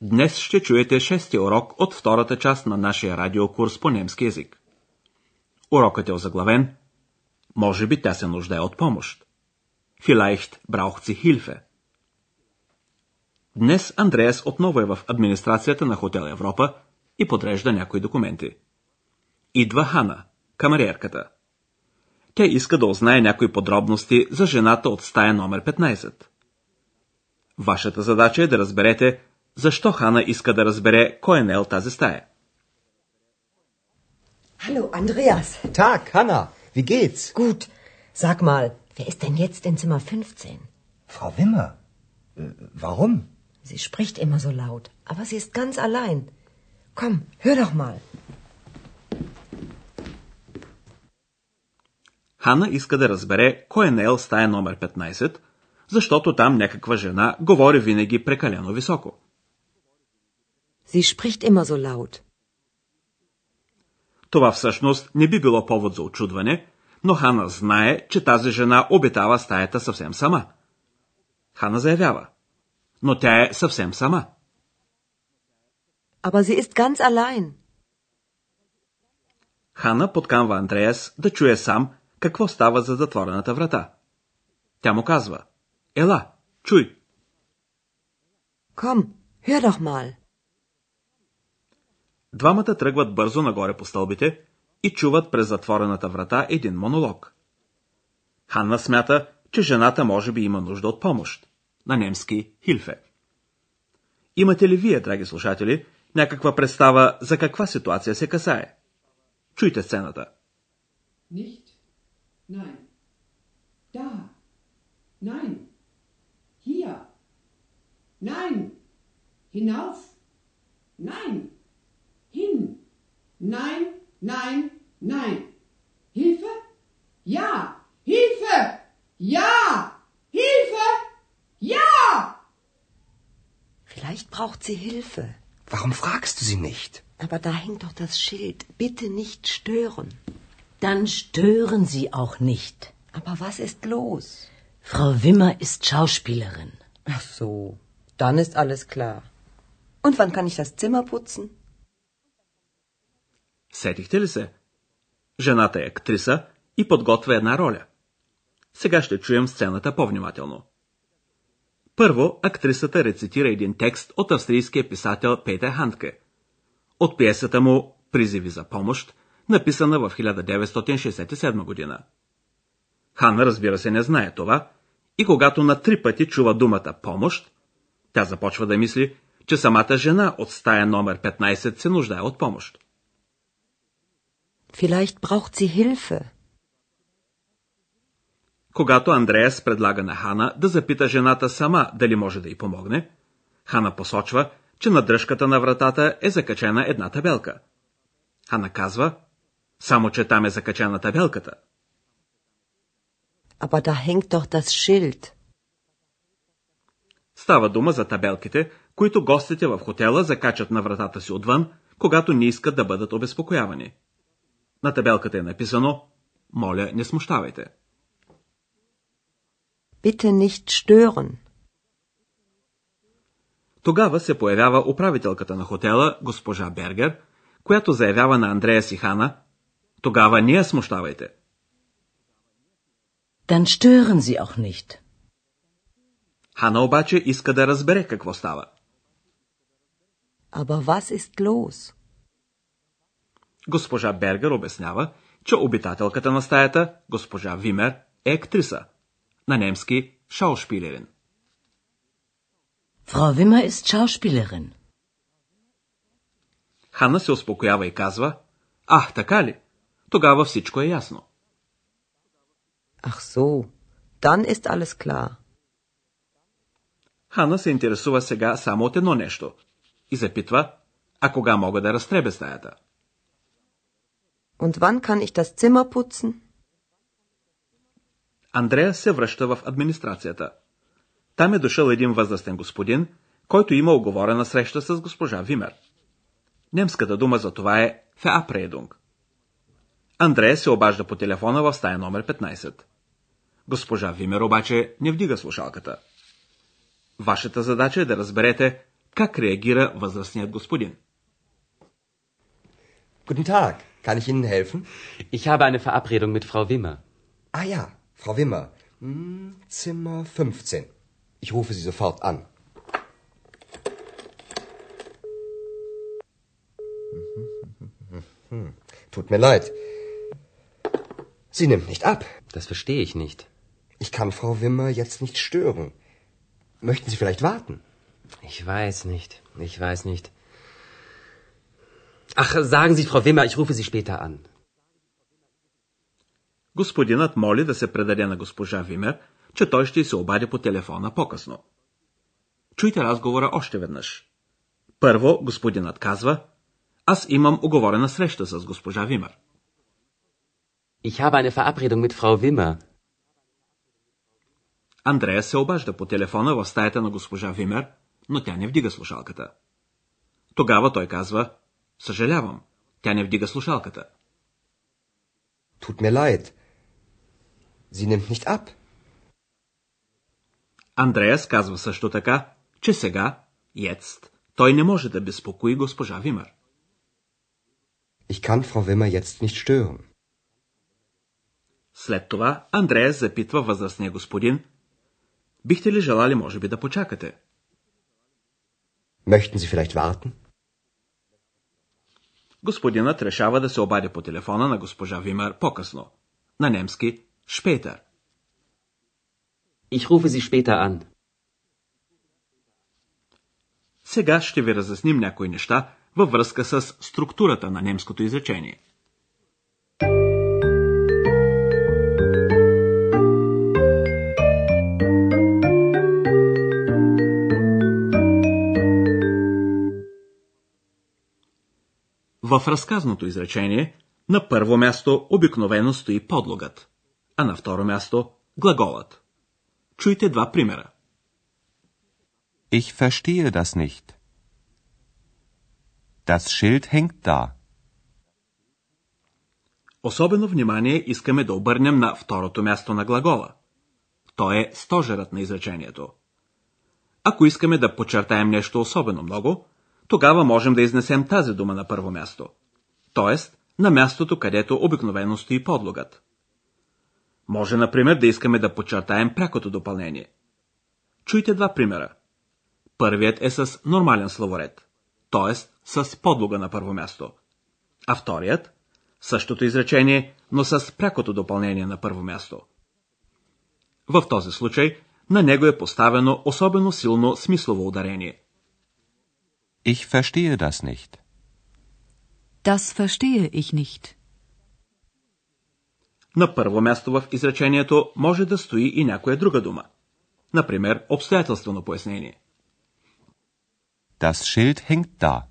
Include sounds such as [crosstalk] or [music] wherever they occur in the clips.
днес ще чуете шести урок от втората част на нашия радиокурс по немски язик. Урокът е озаглавен Може би тя се нуждае от помощ. Vielleicht braucht sie Hilfe. Днес Андреас отново е в администрацията на Хотел Европа и подрежда някои документи. Идва Хана, камериерката. Тя иска да узнае някои подробности за жената от стая номер 15. Вашата задача е да разберете защо Хана иска да разбере кой е нел тази стая. Hallo, Andreas. Tag, Hanna. Wie geht's? Gut. Sag mal, wer ist denn jetzt in Zimmer 15? Frau Wimmer. Äh, warum? Sie spricht immer so laut, aber sie ist ganz allein. Komm, hör doch mal. Хана иска да разбере кой е нел стая номер 15, защото там някаква жена говори винаги прекалено високо. Sie spricht immer so laut. Това всъщност не би било повод за очудване, но Хана знае, че тази жена обитава стаята съвсем сама. Хана заявява. Но тя е съвсем сама. Aber sie ist ganz allein. Хана подканва Андреас да чуе сам какво става за затворената врата. Тя му казва. Ела, чуй. Komm, hör doch mal. Двамата тръгват бързо нагоре по стълбите и чуват през затворената врата един монолог. Ханна смята, че жената може би има нужда от помощ. На немски Хилфе. Имате ли вие, драги слушатели, някаква представа за каква ситуация се касае? Чуйте сцената. Nicht? Nein. Da. Nein. Hier. Nein. Hinauf. Nein. Nein, nein, nein. Hilfe? Ja. Hilfe! Ja. Hilfe! Ja! Vielleicht braucht sie Hilfe. Warum fragst du sie nicht? Aber da hängt doch das Schild. Bitte nicht stören. Dann stören Sie auch nicht. Aber was ist los? Frau Wimmer ist Schauspielerin. Ach so, dann ist alles klar. Und wann kann ich das Zimmer putzen? Сетихте ли се? Жената е актриса и подготвя една роля. Сега ще чуем сцената по-внимателно. Първо, актрисата рецитира един текст от австрийския писател Петер Хантке. От пиесата му «Призиви за помощ», написана в 1967 година. Хана, разбира се, не знае това и когато на три пъти чува думата «помощ», тя започва да мисли, че самата жена от стая номер 15 се нуждае от помощ. Vielleicht braucht sie Hilfe. Когато Андреас предлага на Хана да запита жената сама дали може да й помогне, Хана посочва, че на дръжката на вратата е закачена една табелка. Хана казва, само че там е закачена табелката. Aber da hängt doch das Schild. Става дума за табелките, които гостите в хотела закачат на вратата си отвън, когато не искат да бъдат обезпокоявани. На табелката е написано «Моля, не смущавайте». Bitte nicht stören. Тогава се появява управителката на хотела, госпожа Бергер, която заявява на Андрея си Хана «Тогава не я смущавайте». Dann stören Sie auch nicht. Хана обаче иска да разбере какво става. Aber was ist los? Госпожа Бергер обяснява, че обитателката на стаята, госпожа Вимер, е актриса. На немски Schauspielerin. Frau Wimmer ist Schauspielerin. Хана се успокоява и казва, Ах, така ли? Тогава всичко е ясно. Ach so, dann ist alles klar. Хана се интересува сега само от едно нещо и запитва, а кога мога да разтребя стаята. Und wann kann ich das Zimmer putzen? Андрея се връща в администрацията. Там е дошъл един възрастен господин, който има оговорена среща с госпожа Вимер. Немската дума за това е Verabredung. Андрея се обажда по телефона в стая номер 15. Госпожа Вимер обаче не вдига слушалката. Вашата задача е да разберете как реагира възрастният господин. Guten Tag, kann ich Ihnen helfen? Ich habe eine Verabredung mit Frau Wimmer. Ah ja, Frau Wimmer. Hm, Zimmer 15. Ich rufe Sie sofort an. [laughs] Tut mir leid. Sie nimmt nicht ab. Das verstehe ich nicht. Ich kann Frau Wimmer jetzt nicht stören. Möchten Sie vielleicht warten? Ich weiß nicht. Ich weiß nicht. Ach, sagen Sie, Frau Wimmer, ich rufe Sie später an. Господинът моли да се предаде на госпожа Вимер, че той ще се обади по телефона по-късно. Чуйте разговора още веднъж. Първо, господинът казва, аз имам оговорена среща с госпожа Вимер. Ich habe eine Verabredung mit Frau Wimmer. Андрея се обажда по телефона в стаята на госпожа Вимер, но тя не вдига слушалката. Тогава той казва, съжалявам, тя не вдига слушалката. Tut mir leid. Sie nimmt nicht ab. Андреас казва също така, че сега, jetzt, той не може да безпокои госпожа Вимер. Ich kann Frau Wimmer jetzt nicht stören. След това Андреас запитва възрастния господин, бихте ли желали може би да почакате? Möchten Sie vielleicht warten? Господинът решава да се обади по телефона на госпожа Вимер по-късно. На немски später. Ich rufe Sie später an. Сега ще ви разясним някои неща във връзка с структурата на немското изречение. В разказното изречение на първо място обикновено стои подлогът, а на второ място глаголът. Чуйте два примера. Ich verstehe das nicht. Das Schild hängt da. Особено внимание искаме да обърнем на второто място на глагола. То е стожерът на изречението. Ако искаме да подчертаем нещо особено много, тогава можем да изнесем тази дума на първо място. Тоест, на мястото, където обикновено стои подлогът. Може, например, да искаме да подчертаем прякото допълнение. Чуйте два примера. Първият е с нормален словоред, т.е. с подлога на първо място. А вторият – същото изречение, но с прякото допълнение на първо място. В този случай на него е поставено особено силно смислово ударение. Ich verstehe das nicht. Das verstehe ich nicht. На първо място в изречението може да стои и някоя друга дума. Например, обстоятелствено пояснение. Das Schild hängt da.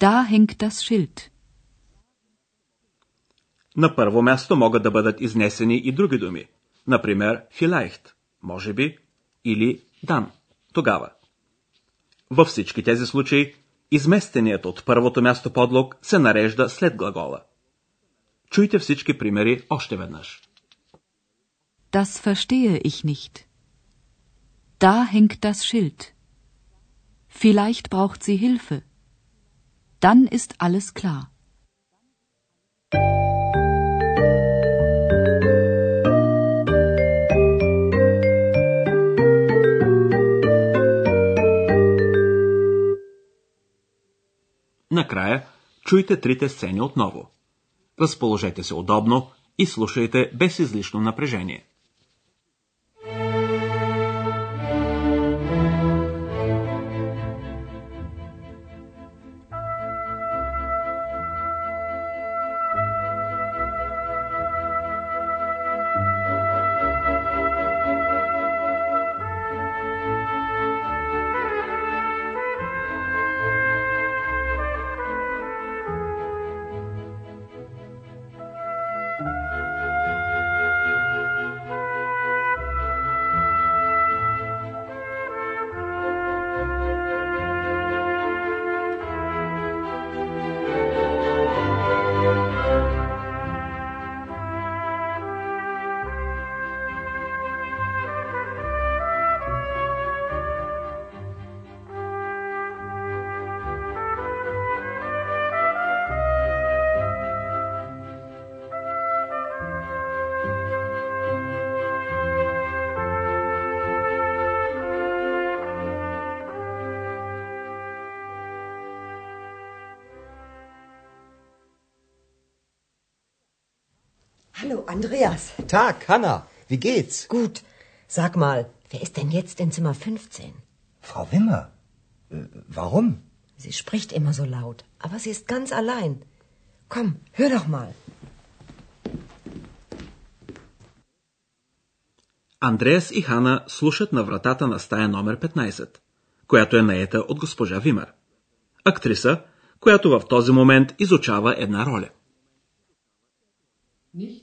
Da hängt das Schild. На първо място могат да бъдат изнесени и други думи. Например, vielleicht, може би, или dann, тогава. Във всички тези случаи, изместеният от първото място подлог се нарежда след глагола. Чуйте всички примери още веднъж. Das verstehe ich nicht. Da hängt das Schild. Vielleicht braucht sie Hilfe. Dann ist alles klar. Накрая, чуйте трите сцени отново. Разположете се удобно и слушайте без излишно напрежение. Andreas. Tag, Hanna. Wie geht's? Gut. Sag mal, wer ist denn jetzt in Zimmer 15? Frau Wimmer. Äh, warum? Sie spricht immer so laut, aber sie ist ganz allein. Komm, hör doch mal. Андреас и Хана слушат на вратата на стая номер 15, която е наета от госпожа Вимер. Актриса, която в този момент изучава една роля. Nicht?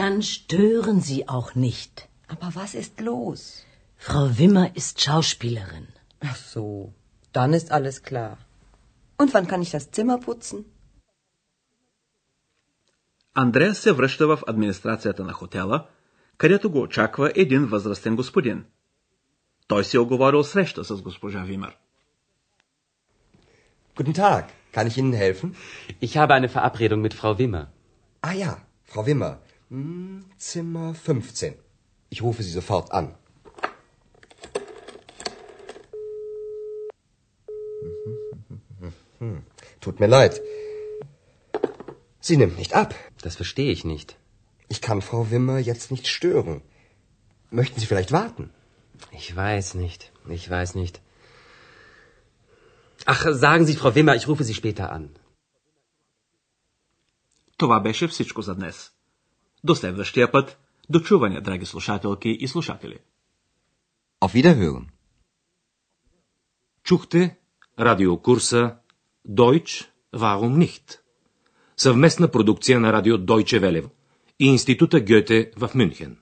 Dann stören Sie auch nicht. Aber was ist los? Frau Wimmer ist Schauspielerin. Ach so, dann ist alles klar. Und wann kann ich das Zimmer putzen? Андреас се връща в администрацията на хотела, където го очаква един възрастен господин. Той си е оговорил среща с госпожа Вимер. Guten Tag. Kann ich Ihnen helfen? Ich habe eine Verabredung mit Frau Wimmer. Ah ja, Frau Wimmer. hm, Zimmer 15. Ich rufe Sie sofort an. Hm, tut mir leid. Sie nimmt nicht ab. Das verstehe ich nicht. Ich kann Frau Wimmer jetzt nicht stören. Möchten Sie vielleicht warten? Ich weiß nicht. Ich weiß nicht. Ach, sagen Sie Frau Wimmer, ich rufe Sie später an. To war Beschäftigung za dnes. До следващия път. До чуване, драги слушателки и слушатели. Auf Wiederhören. Чухте радиокурса Deutsch, warum nicht? Съвместна продукция на радио Deutsche Welle и Института Гьоте в Мюнхен.